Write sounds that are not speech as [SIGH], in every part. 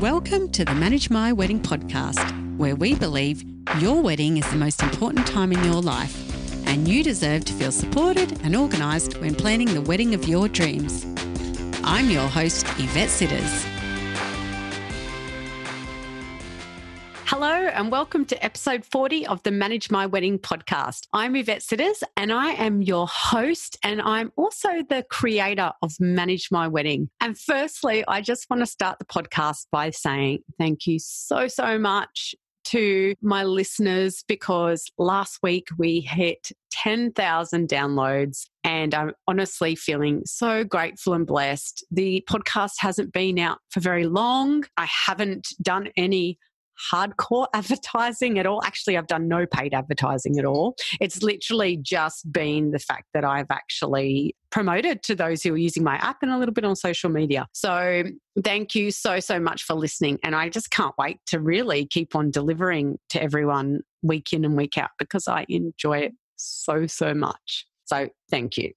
Welcome to the Manage My Wedding podcast, where we believe your wedding is the most important time in your life, and you deserve to feel supported and organised when planning the wedding of your dreams. I'm your host, Yvette Sitters. Hello, and welcome to episode 40 of the Manage My Wedding podcast. I'm Yvette Sitters, and I am your host, and I'm also the creator of Manage My Wedding. And firstly, I just want to start the podcast by saying thank you so, so much to my listeners because last week we hit 10,000 downloads and I'm honestly feeling so grateful and blessed. The podcast hasn't been out for very long. I haven't done any hardcore [LAUGHS] advertising at all. Actually, I've done no paid advertising at all. It's literally just been the fact that I've actually promoted to those who are using my app and a little bit on social media. So, thank you so, so much for listening. And I just can't wait to really keep on delivering to everyone week in and week out because I enjoy it so, so much. So, thank you.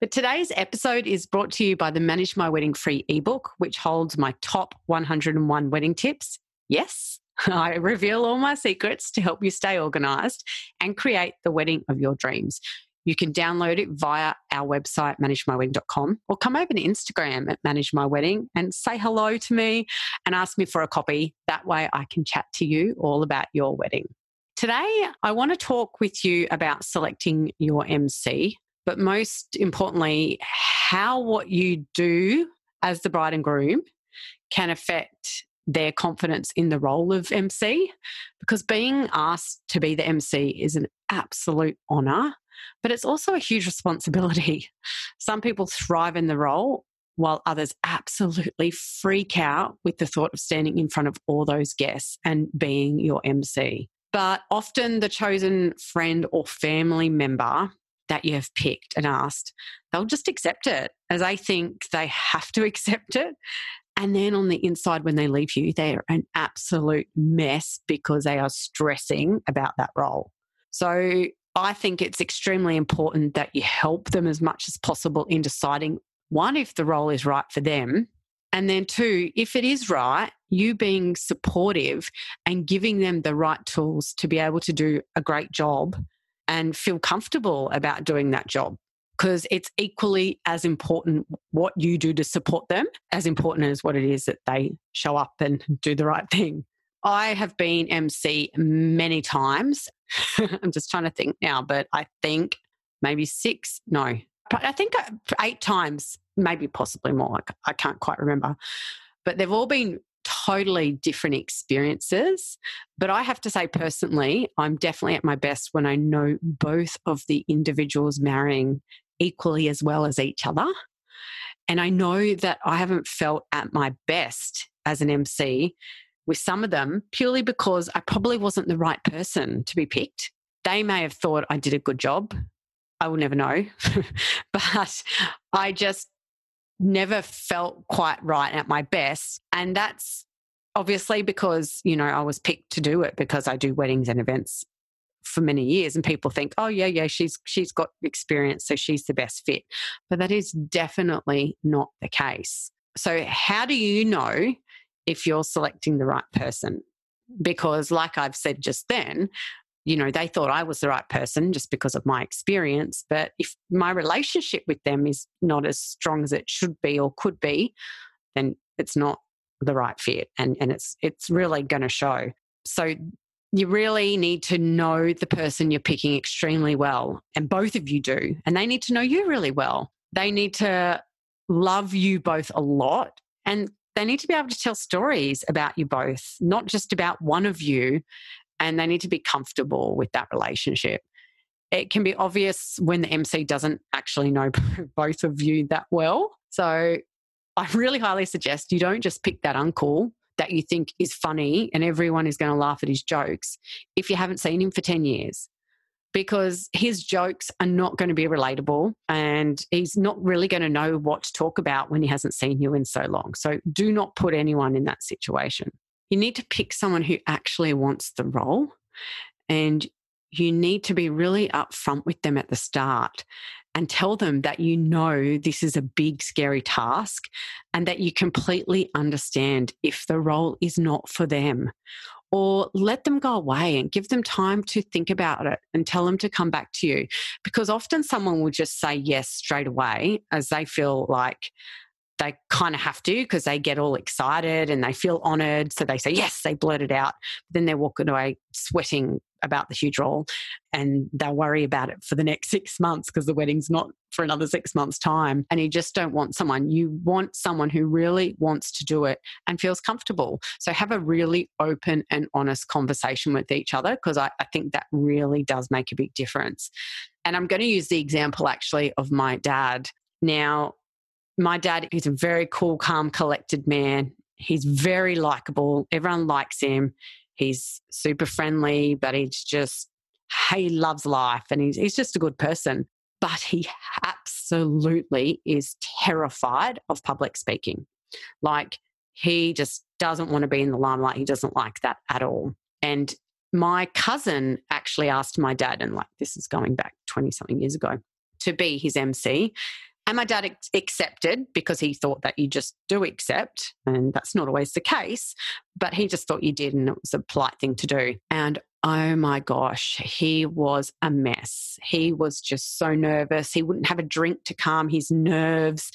But today's episode is brought to you by the Manage My Wedding free ebook, which holds my top 101 wedding tips. Yes, [LAUGHS] I reveal all my secrets to help you stay organized and create the wedding of your dreams. You can download it via our website, managemywedding.com, or come over to Instagram at Manage My Wedding and say hello to me and ask me for a copy. That way I can chat to you all about your wedding. Today, I want to talk with you about selecting your MC, but most importantly, how what you do as the bride and groom can affect their confidence in the role of MC because being asked to be the MC is an absolute honor, but it's also a huge responsibility. [LAUGHS] Some people thrive in the role while others absolutely freak out with the thought of standing in front of all those guests and being your MC. But often the chosen friend or family member that you have picked and asked, they'll just accept it as they think they have to [LAUGHS] accept it. And then on the inside, when they leave you, they're an absolute mess because they are stressing about that role. So I think it's extremely important that you help them as much as possible in deciding one, if the role is right for them. And then two, if it is right, you being supportive and giving them the right tools to be able to do a great job and feel comfortable about doing that job because it's equally as important what you do to support them as important as what it is that they show up and do the right thing. I have been MC many times. [LAUGHS] I'm just trying to think now, but I think maybe six, no, I think uh, eight times, maybe possibly more. I can't quite remember. But they've all been totally different experiences. But I have to say, personally, I'm definitely at my best when I know both of the individuals marrying equally as well as each other. And I know that I haven't felt at my best as an MC with some of them purely because I probably wasn't the right person to be picked. They may have thought I did a good job. I will never know. [LAUGHS] but I just never felt quite right at my best. And that's obviously because, you know, I was picked to do it because I do weddings and events for many years and people think oh yeah yeah she's she's got experience so she's the best fit. But that is definitely not the case. So how do you know if you're selecting the right person? Because like i've said just then you know they thought i was the right person just because of my experience but if my relationship with them is not as strong as it should be or could be then it's not the right fit and and it's it's really going to show. So you really need to know the person you're picking extremely well. And both of you do. And they need to know you really well. They need to love you both a lot. And they need to be able to tell stories about you both, not just about one of you. And they need to be comfortable with that relationship. It can be obvious when the MC doesn't actually know [LAUGHS] both of you that well. So I really highly suggest you don't just pick that uncle that you think is funny and everyone is going to laugh at his jokes if you haven't seen him for 10 years because his jokes are not going to be relatable and he's not really going to know what to talk about when he hasn't seen you in so long. So do not put anyone in that situation. You need to pick someone who actually wants the role and you need to be really upfront with them at the start and tell them that you know this is a big, scary task and that you completely understand if the role is not for them. Or let them go away and give them time to think about it and tell them to come back to you. Because often someone will just say yes straight away as they feel like they kind of have to because they get all excited and they feel honored. So they say, yes, they blurt it out. But then they're walking away sweating about the huge role and they'll worry about it for the next [LAUGHS] six months because the wedding's not for another six months' time. And you just don't want someone, you want someone who really wants to do it and feels comfortable. So have a really open and honest conversation with each other because I, I think that really does make a big difference. And I'm going to use the example actually of my dad. Now, my dad is a very cool, calm, collected man. He's very likable. Everyone likes him. He's super friendly, but he's just, he loves life and he's, he's just a good person. But he absolutely is terrified of public speaking. Like, he just doesn't want to be in the limelight. He doesn't like that at all. And my cousin actually asked my dad, and like this is going back 20 something years ago, to be his MC. And my dad accepted because he thought that you just do accept, and that's not always the case, but he just thought you did, and it was a polite thing to do. And oh my gosh, he was a mess. He was just so nervous. He wouldn't have a drink to calm his nerves.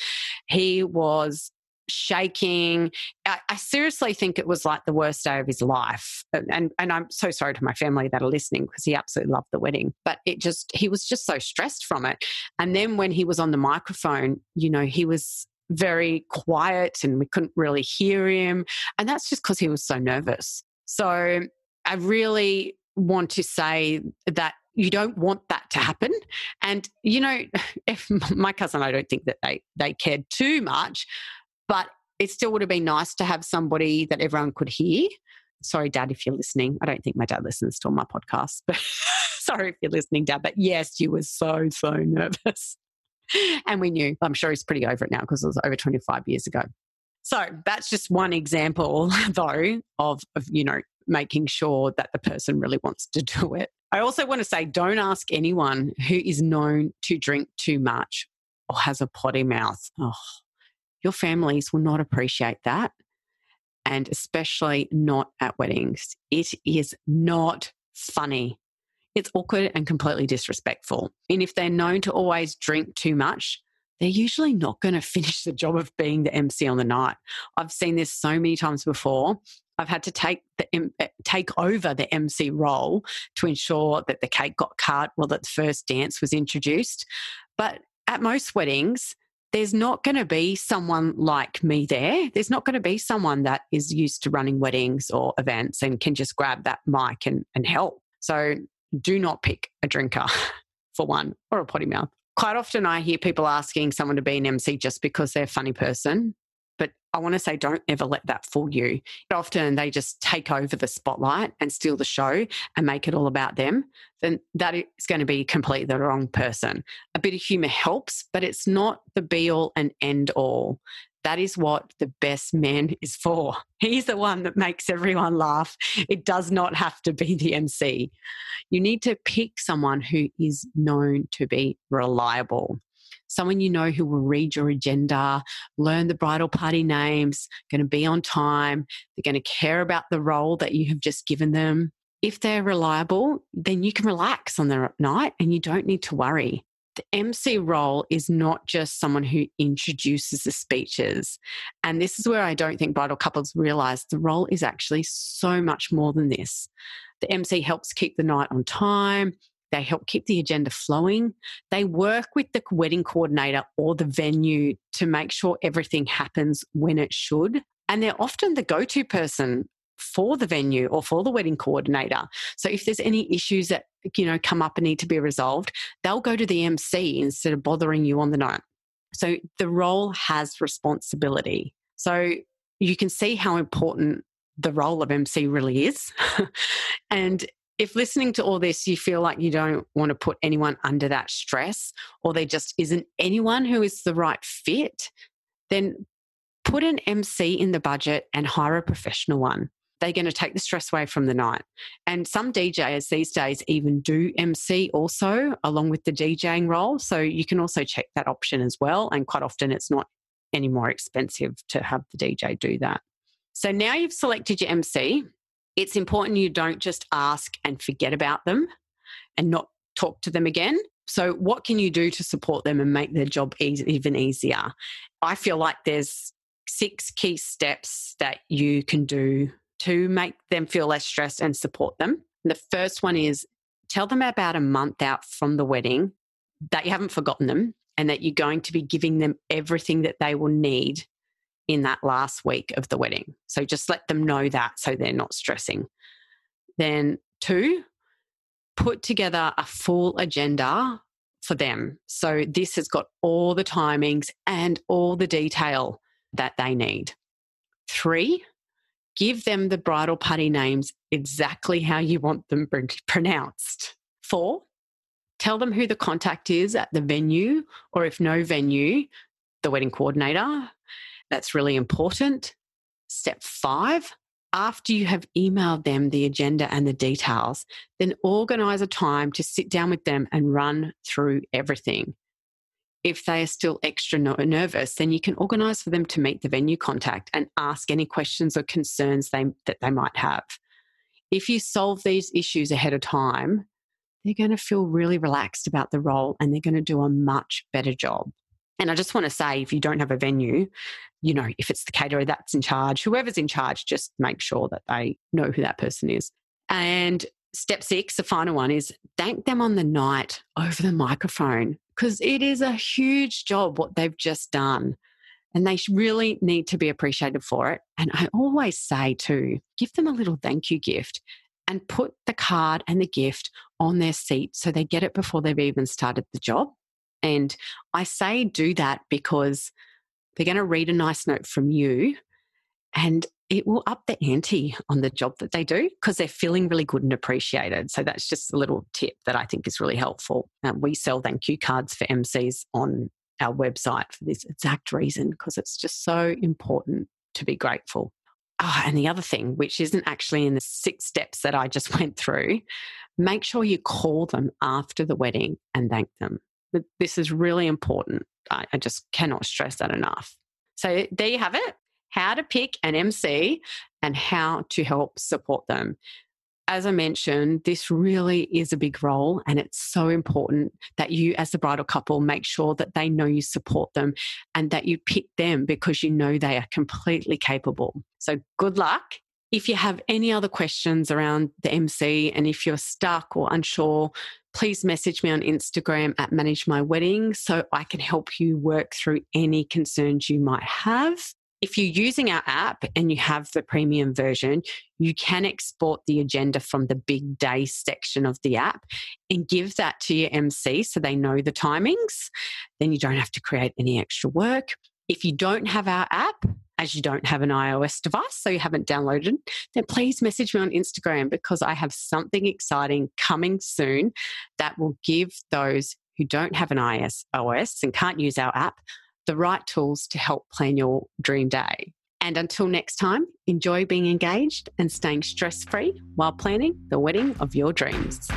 He was shaking. I, I, seriously think it was like the worst day of his life. And, and I'm so sorry to my family that are listening because he absolutely loved the wedding. But it just, he was just so stressed from it. And then when he was on the microphone, you know, he was very quiet and we couldn't really hear him. And that's just because he was so nervous. So I really want to say that you don't want that to happen and you know [LAUGHS] if my cousin i don't think that they they cared too much but it still would have been nice to have somebody that everyone could hear. Sorry, Dad, if you're listening. I don't think my dad listens to my podcasts, but [LAUGHS] sorry if you're listening, Dad. But yes, you were so, so nervous. [LAUGHS] and we knew. I'm sure he's pretty over it now because it was over 25 years ago. So that's just one example, [LAUGHS] though, of, of you know making sure that the person really wants to do it. I also want to say, don't ask anyone who is known to drink too much or has a potty mouth. Oh, your families will not appreciate that. And especially not at weddings. It is not funny. It's awkward and completely disrespectful. And if they're known to always drink too much, they're usually not going [LAUGHS] to finish the job of being the MC on the night. I've seen this so many times before. I've had to take the eh, take over the MC role to ensure that the cake got cut or that the first dance was introduced. But at most weddings, there's not going to be someone like me there. There's not going to be someone that is used to running weddings or events and can just grab that mic and, and help. So do not pick a drinker [LAUGHS] for one or a potty mouth. Quite often I hear people asking someone to be an MC just because they're a funny person. But I want to say, don't ever let that fool you. Often they just take over the spotlight and steal the show and make it all about them. Then that is going to be completely the wrong person. A bit of humor helps, but it's not the be all and end all. That is what the best man [LAUGHS] is for. He's the one that makes everyone laugh. It does not have to be the MC. You need to pick someone who is known to be reliable someone you know who will read your agenda, learn the bridal party names, going to be on time, they're going to care about the role that you have just given them. If they're reliable, then you can relax on the night and you don't need to worry. The MC role is not just someone who introduces the speeches. And this is where I don't think bridal couples realize the role is actually so much more than this. The MC helps keep the night on time, they help keep the agenda flowing. They work with the wedding coordinator or the venue to make sure everything happens when it should. And they're often the go to person for the venue or for the wedding coordinator. So if there's any issues that you know come up and need to be resolved, they'll go to the MC instead of bothering you on the night. So the role has responsibility. So you can see how important the role of MC really is. [LAUGHS] and if listening to all this, you feel like you don't want to put anyone under that stress, or there just isn't anyone who is the right fit, then put an MC in the budget and hire a professional one. they're going to take the stress away from the night. And some DJs these days even do MC also along with the DJing role. So you can also check that option as well. And quite often it's not any more expensive to have the DJ do that. So now you've selected your MC, it's important you don't just ask and forget about them and not talk to them again. So, what can you do to support them and make their job easy, even easier? I feel like there's six key steps that you can do to make them feel less stressed and support them. The first one is tell them about a month out from the wedding that you haven't forgotten them and that you're going to be giving them everything that they will need in that last week of the wedding. So just let them know that so they're not stressing. Then, two, put together a full agenda for them. So this has got all the timings and all the detail that they need. Three, give them the bridal party names exactly how you want them [LAUGHS] pronounced. Four, tell them who the contact is at the venue, or if no venue, the wedding coordinator. That's really important. Step five, after you have emailed them the agenda and the details, then organize a time to sit down with them and run through everything. If they are still extra nervous, then you can organize for them to meet the venue contact and ask any questions or concerns they, that they might have. If you solve these issues ahead of time, they're going to feel really relaxed about the role and they're going to do a much better job. And I just want to say if you don't have a venue, you know, if it's the caterer that's in charge, whoever's in charge, just make sure that they know who that person is. And step six, the final one, is thank them on the night over the microphone because it is a huge job what they've just done. And they really need to be appreciated for it. And I always say, too, give them a little thank you gift and put the card and the gift on their seat so they get it before they've even started the job. And I say do that because they're going to read a nice note from you and it will up the ante on the job that they do because they're feeling really good and appreciated. So that's just a little tip that I think is really helpful. Um, we sell thank you cards for MCs on our website for this exact reason because it's just so important to be grateful. Oh, and the other thing, which isn't actually in the six steps that I just [LAUGHS] went through, make sure you call them after the wedding and thank them. This is really important. I, I just cannot stress that enough. So there you have it how to pick an MC and how to help support them. As I mentioned, this really is a big role, and it's so important that you, as the bridal couple, make sure that they know you support them and that you pick them because you know they are completely capable. So, good luck if you have any other questions around the MC and if you're stuck or unsure, please message me on Instagram at Manage My Wedding so I can help you work through any concerns you might have. If you're using our app and you have the premium version, you can export the agenda from the big day section of the app and give that to your MC so they know the timings. Then you don't have to create any extra work. If you don't have our app, as you don't have an iOS device, so you haven't downloaded, then please message me on Instagram because I have something exciting coming soon that will give those who don't have an iOS and can't use our app the right tools to help plan your dream day. And until next time, enjoy being engaged and staying stress free while planning the wedding of your dreams.